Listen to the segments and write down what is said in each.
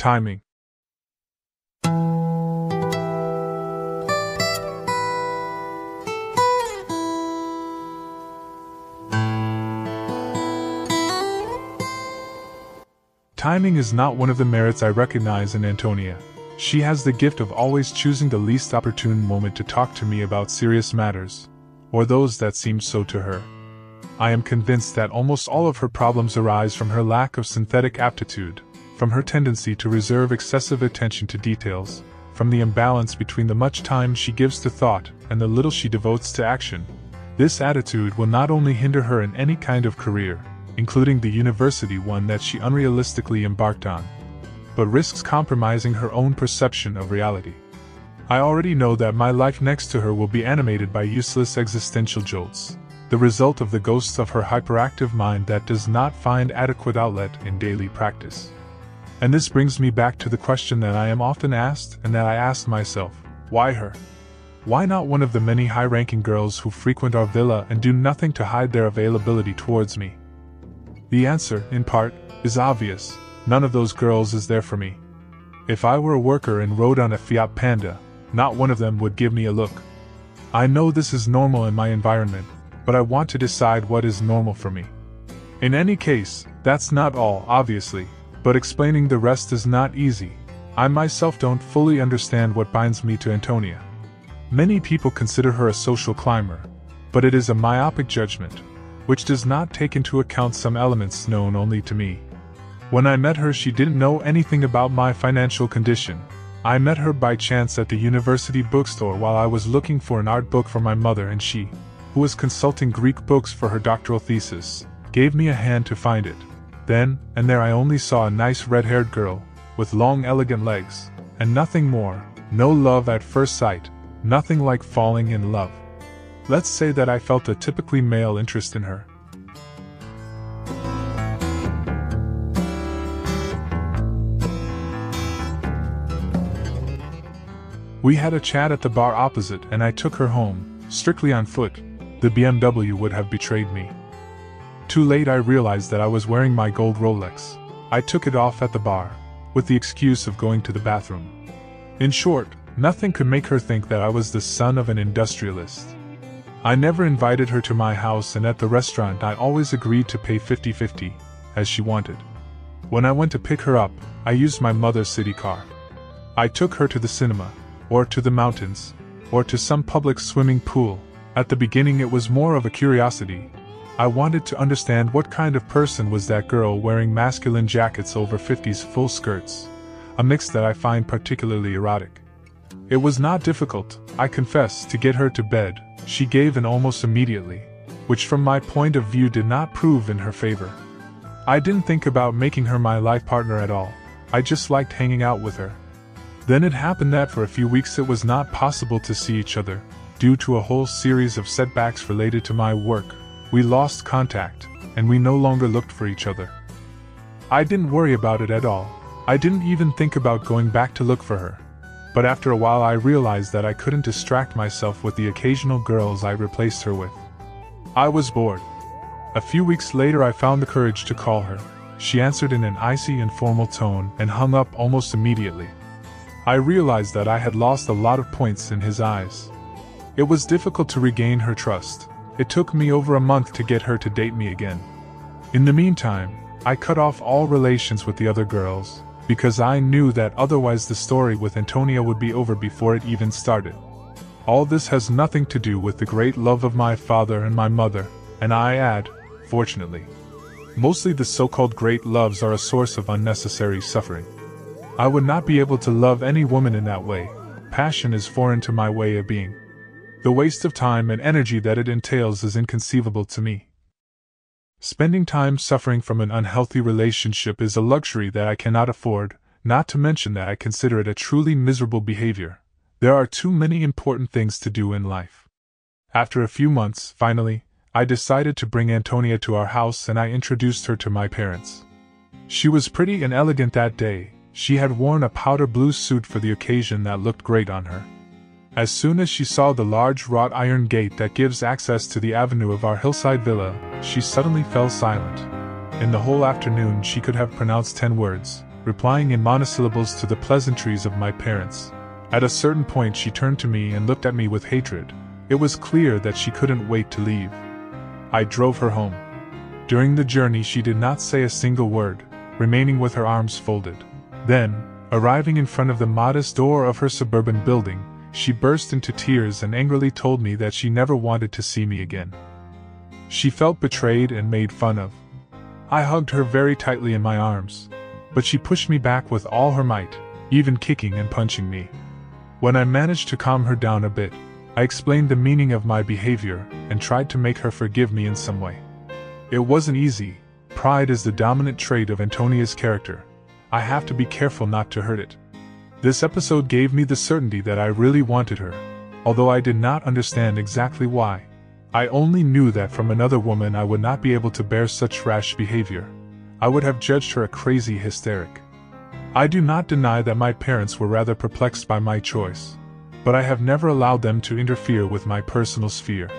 Timing. Timing is not one of the merits I recognize in Antonia. She has the gift of always choosing the least opportune moment to talk to me about serious matters, or those that seem so to her. I am convinced that almost all of her problems arise from her lack of synthetic aptitude, from her tendency to reserve excessive attention to details, from the imbalance between the much time she gives to thought and the little she devotes to action. This attitude will not only hinder her in any kind of career, including the university one that she unrealistically embarked on, but risks compromising her own perception of reality. I already know that my life next to her will be animated by useless existential jolts, the result of the ghosts of her hyperactive mind that does not find adequate outlet in daily practice. And this brings me back to the question that I am often asked and that I ask myself why her? Why not one of the many high ranking girls who frequent our villa and do nothing to hide their availability towards me? The answer, in part, is obvious none of those girls is there for me. If I were a worker and rode on a Fiat Panda, not one of them would give me a look. I know this is normal in my environment, but I want to decide what is normal for me. In any case, that's not all, obviously, but explaining the rest is not easy. I myself don't fully understand what binds me to Antonia. Many people consider her a social climber, but it is a myopic judgment, which does not take into account some elements known only to me. When I met her, she didn't know anything about my financial condition. I met her by chance at the university bookstore while I was looking for an art book for my mother, and she, who was consulting Greek books for her doctoral thesis, gave me a hand to find it. Then and there I only saw a nice red haired girl, with long, elegant legs, and nothing more, no love at first sight, nothing like falling in love. Let's say that I felt a typically male interest in her. We had a chat at the bar opposite, and I took her home, strictly on foot. The BMW would have betrayed me. Too late, I realized that I was wearing my gold Rolex. I took it off at the bar, with the excuse of going to the bathroom. In short, nothing could make her think that I was the son of an industrialist. I never invited her to my house, and at the restaurant, I always agreed to pay 50 50, as she wanted. When I went to pick her up, I used my mother's city car. I took her to the cinema, or to the mountains, or to some public swimming pool. At the beginning, it was more of a curiosity. I wanted to understand what kind of person was that girl wearing masculine jackets over 50s full skirts, a mix that I find particularly erotic. It was not difficult, I confess, to get her to bed. She gave in almost immediately, which from my point of view did not prove in her favor. I didn't think about making her my life partner at all. I just liked hanging out with her. Then it happened that for a few weeks it was not possible to see each other, due to a whole series of setbacks related to my work. We lost contact, and we no longer looked for each other. I didn't worry about it at all. I didn't even think about going back to look for her. But after a while, I realized that I couldn't distract myself with the occasional girls I replaced her with. I was bored. A few weeks later, I found the courage to call her. She answered in an icy and formal tone and hung up almost immediately. I realized that I had lost a lot of points in his eyes. It was difficult to regain her trust. It took me over a month to get her to date me again. In the meantime, I cut off all relations with the other girls, because I knew that otherwise the story with Antonia would be over before it even started. All this has nothing to do with the great love of my father and my mother, and I add, fortunately. Mostly the so called great loves are a source of unnecessary suffering. I would not be able to love any woman in that way. Passion is foreign to my way of being. The waste of time and energy that it entails is inconceivable to me. Spending time suffering from an unhealthy relationship is a luxury that I cannot afford, not to mention that I consider it a truly miserable behavior. There are too many important things to do in life. After a few months, finally, I decided to bring Antonia to our house and I introduced her to my parents. She was pretty and elegant that day, she had worn a powder blue suit for the occasion that looked great on her. As soon as she saw the large wrought iron gate that gives access to the avenue of our hillside villa, she suddenly fell silent. In the whole afternoon, she could have pronounced ten words, replying in monosyllables to the pleasantries of my parents. At a certain point, she turned to me and looked at me with hatred. It was clear that she couldn't wait to leave. I drove her home. During the journey, she did not say a single word, remaining with her arms folded. Then, arriving in front of the modest door of her suburban building, she burst into tears and angrily told me that she never wanted to see me again. She felt betrayed and made fun of. I hugged her very tightly in my arms, but she pushed me back with all her might, even kicking and punching me. When I managed to calm her down a bit, I explained the meaning of my behavior and tried to make her forgive me in some way. It wasn't easy, pride is the dominant trait of Antonia's character. I have to be careful not to hurt it. This episode gave me the certainty that I really wanted her, although I did not understand exactly why. I only knew that from another woman I would not be able to bear such rash behavior. I would have judged her a crazy hysteric. I do not deny that my parents were rather perplexed by my choice, but I have never allowed them to interfere with my personal sphere.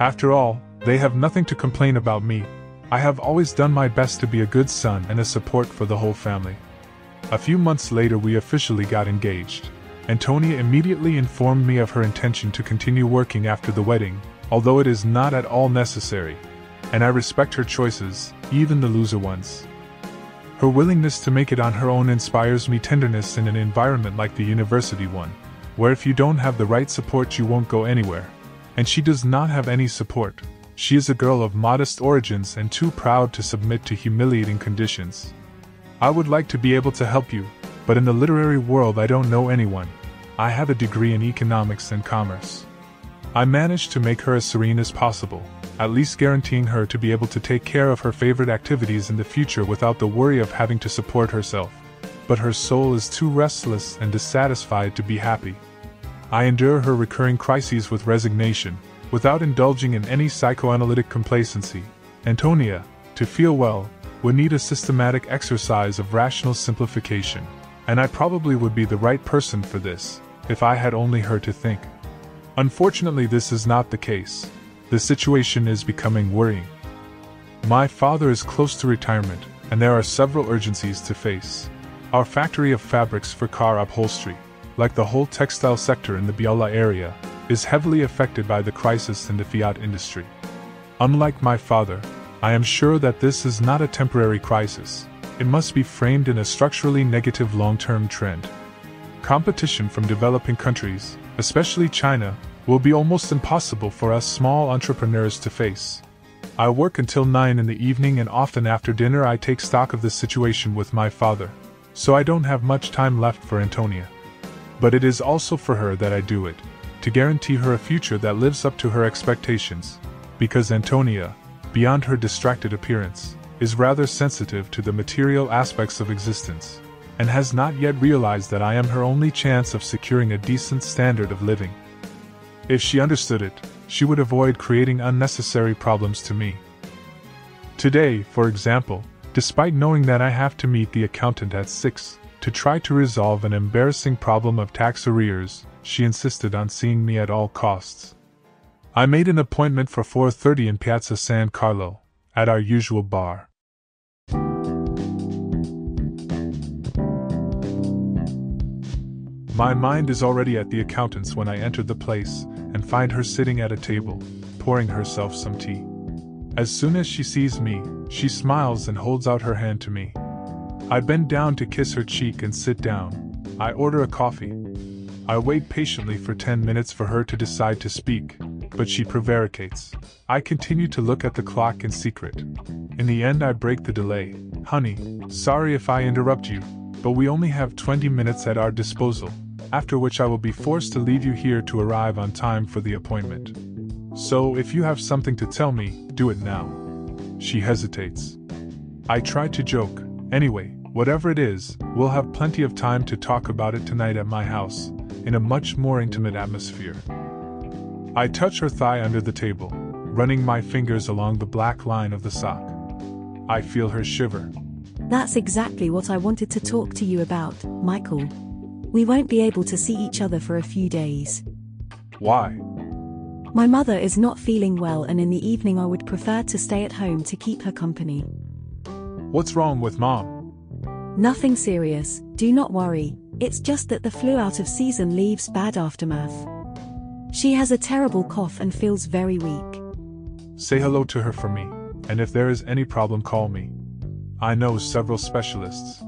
After all, they have nothing to complain about me. I have always done my best to be a good son and a support for the whole family. A few months later, we officially got engaged. Antonia immediately informed me of her intention to continue working after the wedding, although it is not at all necessary. And I respect her choices, even the loser ones. Her willingness to make it on her own inspires me tenderness in an environment like the university one, where if you don't have the right support, you won't go anywhere. And she does not have any support. She is a girl of modest origins and too proud to submit to humiliating conditions. I would like to be able to help you, but in the literary world I don't know anyone. I have a degree in economics and commerce. I managed to make her as serene as possible, at least guaranteeing her to be able to take care of her favorite activities in the future without the worry of having to support herself. But her soul is too restless and dissatisfied to be happy. I endure her recurring crises with resignation, without indulging in any psychoanalytic complacency. Antonia, to feel well, would need a systematic exercise of rational simplification, and I probably would be the right person for this, if I had only her to think. Unfortunately, this is not the case. The situation is becoming worrying. My father is close to retirement, and there are several urgencies to face. Our factory of fabrics for car upholstery, like the whole textile sector in the Biella area, is heavily affected by the crisis in the Fiat industry. Unlike my father, I am sure that this is not a temporary crisis. It must be framed in a structurally negative long term trend. Competition from developing countries, especially China, will be almost impossible for us small entrepreneurs to face. I work until 9 in the evening and often after dinner I take stock of the situation with my father, so I don't have much time left for Antonia. But it is also for her that I do it, to guarantee her a future that lives up to her expectations, because Antonia, beyond her distracted appearance, is rather sensitive to the material aspects of existence, and has not yet realized that I am her only chance of securing a decent standard of living. If she understood it, she would avoid creating unnecessary problems to me. Today, for example, despite knowing that I have to meet the accountant at 6 to try to resolve an embarrassing problem of tax arrears, she insisted on seeing me at all costs. I made an appointment for 4:30 in Piazza San Carlo, at our usual bar. My mind is already at the accountant's when I enter the place and find her sitting at a table, pouring herself some tea. As soon as she sees me, she smiles and holds out her hand to me. I bend down to kiss her cheek and sit down. I order a coffee. I wait patiently for 10 minutes for her to decide to speak, but she prevaricates. I continue to look at the clock in secret. In the end, I break the delay. Honey, sorry if I interrupt you, but we only have 20 minutes at our disposal, after which I will be forced to leave you here to arrive on time for the appointment. So, if you have something to tell me, do it now. She hesitates. I try to joke. Anyway, whatever it is, we'll have plenty of time to talk about it tonight at my house, in a much more intimate atmosphere. I touch her thigh under the table, running my fingers along the black line of the sock. I feel her shiver. That's exactly what I wanted to talk to you about, Michael. We won't be able to see each other for a few days. Why? My mother is not feeling well, and in the evening, I would prefer to stay at home to keep her company. What's wrong with mom? Nothing serious, do not worry, it's just that the flu out of season leaves bad aftermath. She has a terrible cough and feels very weak. Say hello to her for me, and if there is any problem, call me. I know several specialists.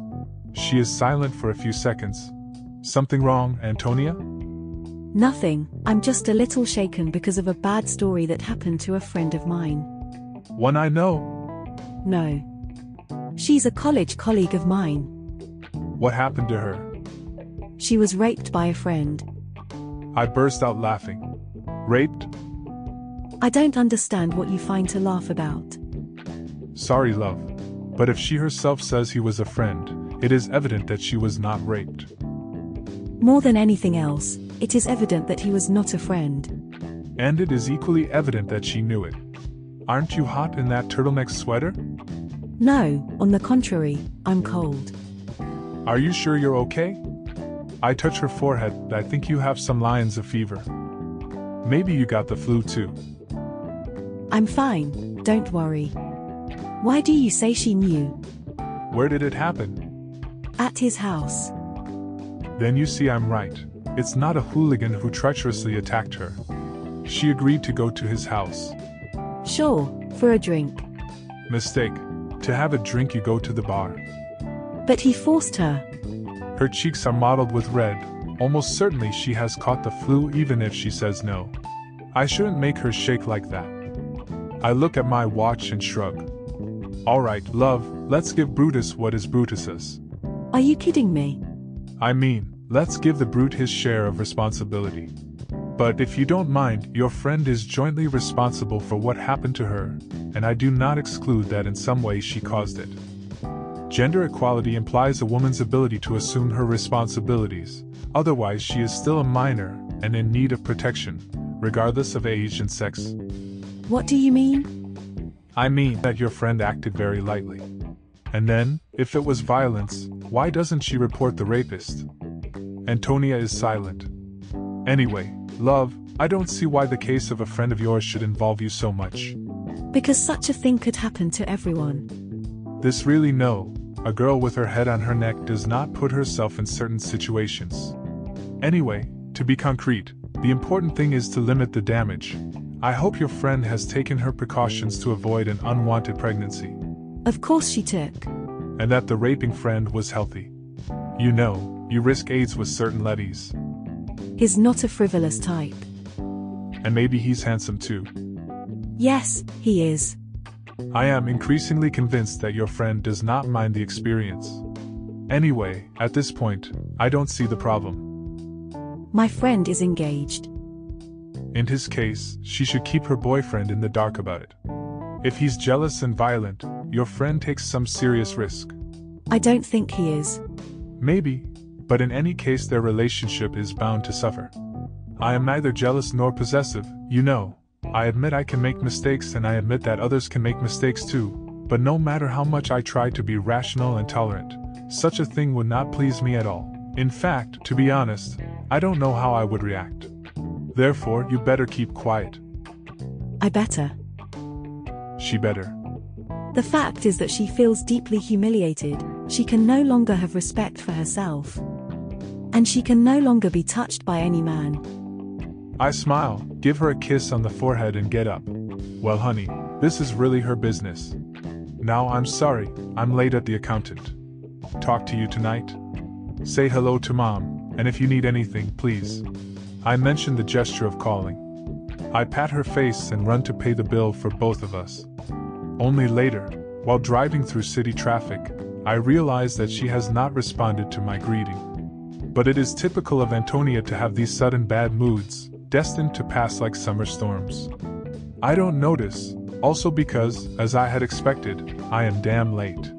She is silent for a few seconds. Something wrong, Antonia? Nothing, I'm just a little shaken because of a bad story that happened to a friend of mine. One I know. No. She's a college colleague of mine. What happened to her? She was raped by a friend. I burst out laughing. Raped? I don't understand what you find to laugh about. Sorry, love. But if she herself says he was a friend, it is evident that she was not raped. More than anything else, it is evident that he was not a friend. And it is equally evident that she knew it. Aren't you hot in that turtleneck sweater? No, on the contrary, I'm cold. Are you sure you're okay? I touch her forehead, I think you have some lines of fever. Maybe you got the flu too. I'm fine, don't worry. Why do you say she knew? Where did it happen? At his house. Then you see I'm right. It's not a hooligan who treacherously attacked her. She agreed to go to his house. Sure, for a drink. Mistake. To have a drink, you go to the bar. But he forced her. Her cheeks are mottled with red. Almost certainly she has caught the flu even if she says no. I shouldn't make her shake like that. I look at my watch and shrug. Alright, love, let's give Brutus what is Brutus's. Are you kidding me? I mean, let's give the brute his share of responsibility. But if you don't mind, your friend is jointly responsible for what happened to her, and I do not exclude that in some way she caused it. Gender equality implies a woman's ability to assume her responsibilities, otherwise, she is still a minor and in need of protection, regardless of age and sex. What do you mean? I mean that your friend acted very lightly. And then, if it was violence, why doesn't she report the rapist? Antonia is silent. Anyway, love, I don't see why the case of a friend of yours should involve you so much. Because such a thing could happen to everyone. This really no, a girl with her head on her neck does not put herself in certain situations. Anyway, to be concrete, the important thing is to limit the damage, I hope your friend has taken her precautions to avoid an unwanted pregnancy. Of course she took. And that the raping friend was healthy. You know, you risk AIDS with certain leadies. He's not a frivolous type. And maybe he's handsome too. Yes, he is. I am increasingly convinced that your friend does not mind the experience. Anyway, at this point, I don't see the problem. My friend is engaged. In his case, she should keep her boyfriend in the dark about it. If he's jealous and violent, your friend takes some serious risk. I don't think he is. Maybe, but in any case, their relationship is bound to suffer. I am neither jealous nor possessive, you know. I admit I can make mistakes and I admit that others can make mistakes too, but no matter how much I try to be rational and tolerant, such a thing would not please me at all. In fact, to be honest, I don't know how I would react. Therefore, you better keep quiet. I better. She better. The fact is that she feels deeply humiliated, she can no longer have respect for herself. And she can no longer be touched by any man. I smile, give her a kiss on the forehead, and get up. Well, honey, this is really her business. Now I'm sorry, I'm late at the accountant. Talk to you tonight? Say hello to mom, and if you need anything, please. I mention the gesture of calling. I pat her face and run to pay the bill for both of us. Only later, while driving through city traffic, I realize that she has not responded to my greeting. But it is typical of Antonia to have these sudden bad moods, destined to pass like summer storms. I don't notice, also because, as I had expected, I am damn late.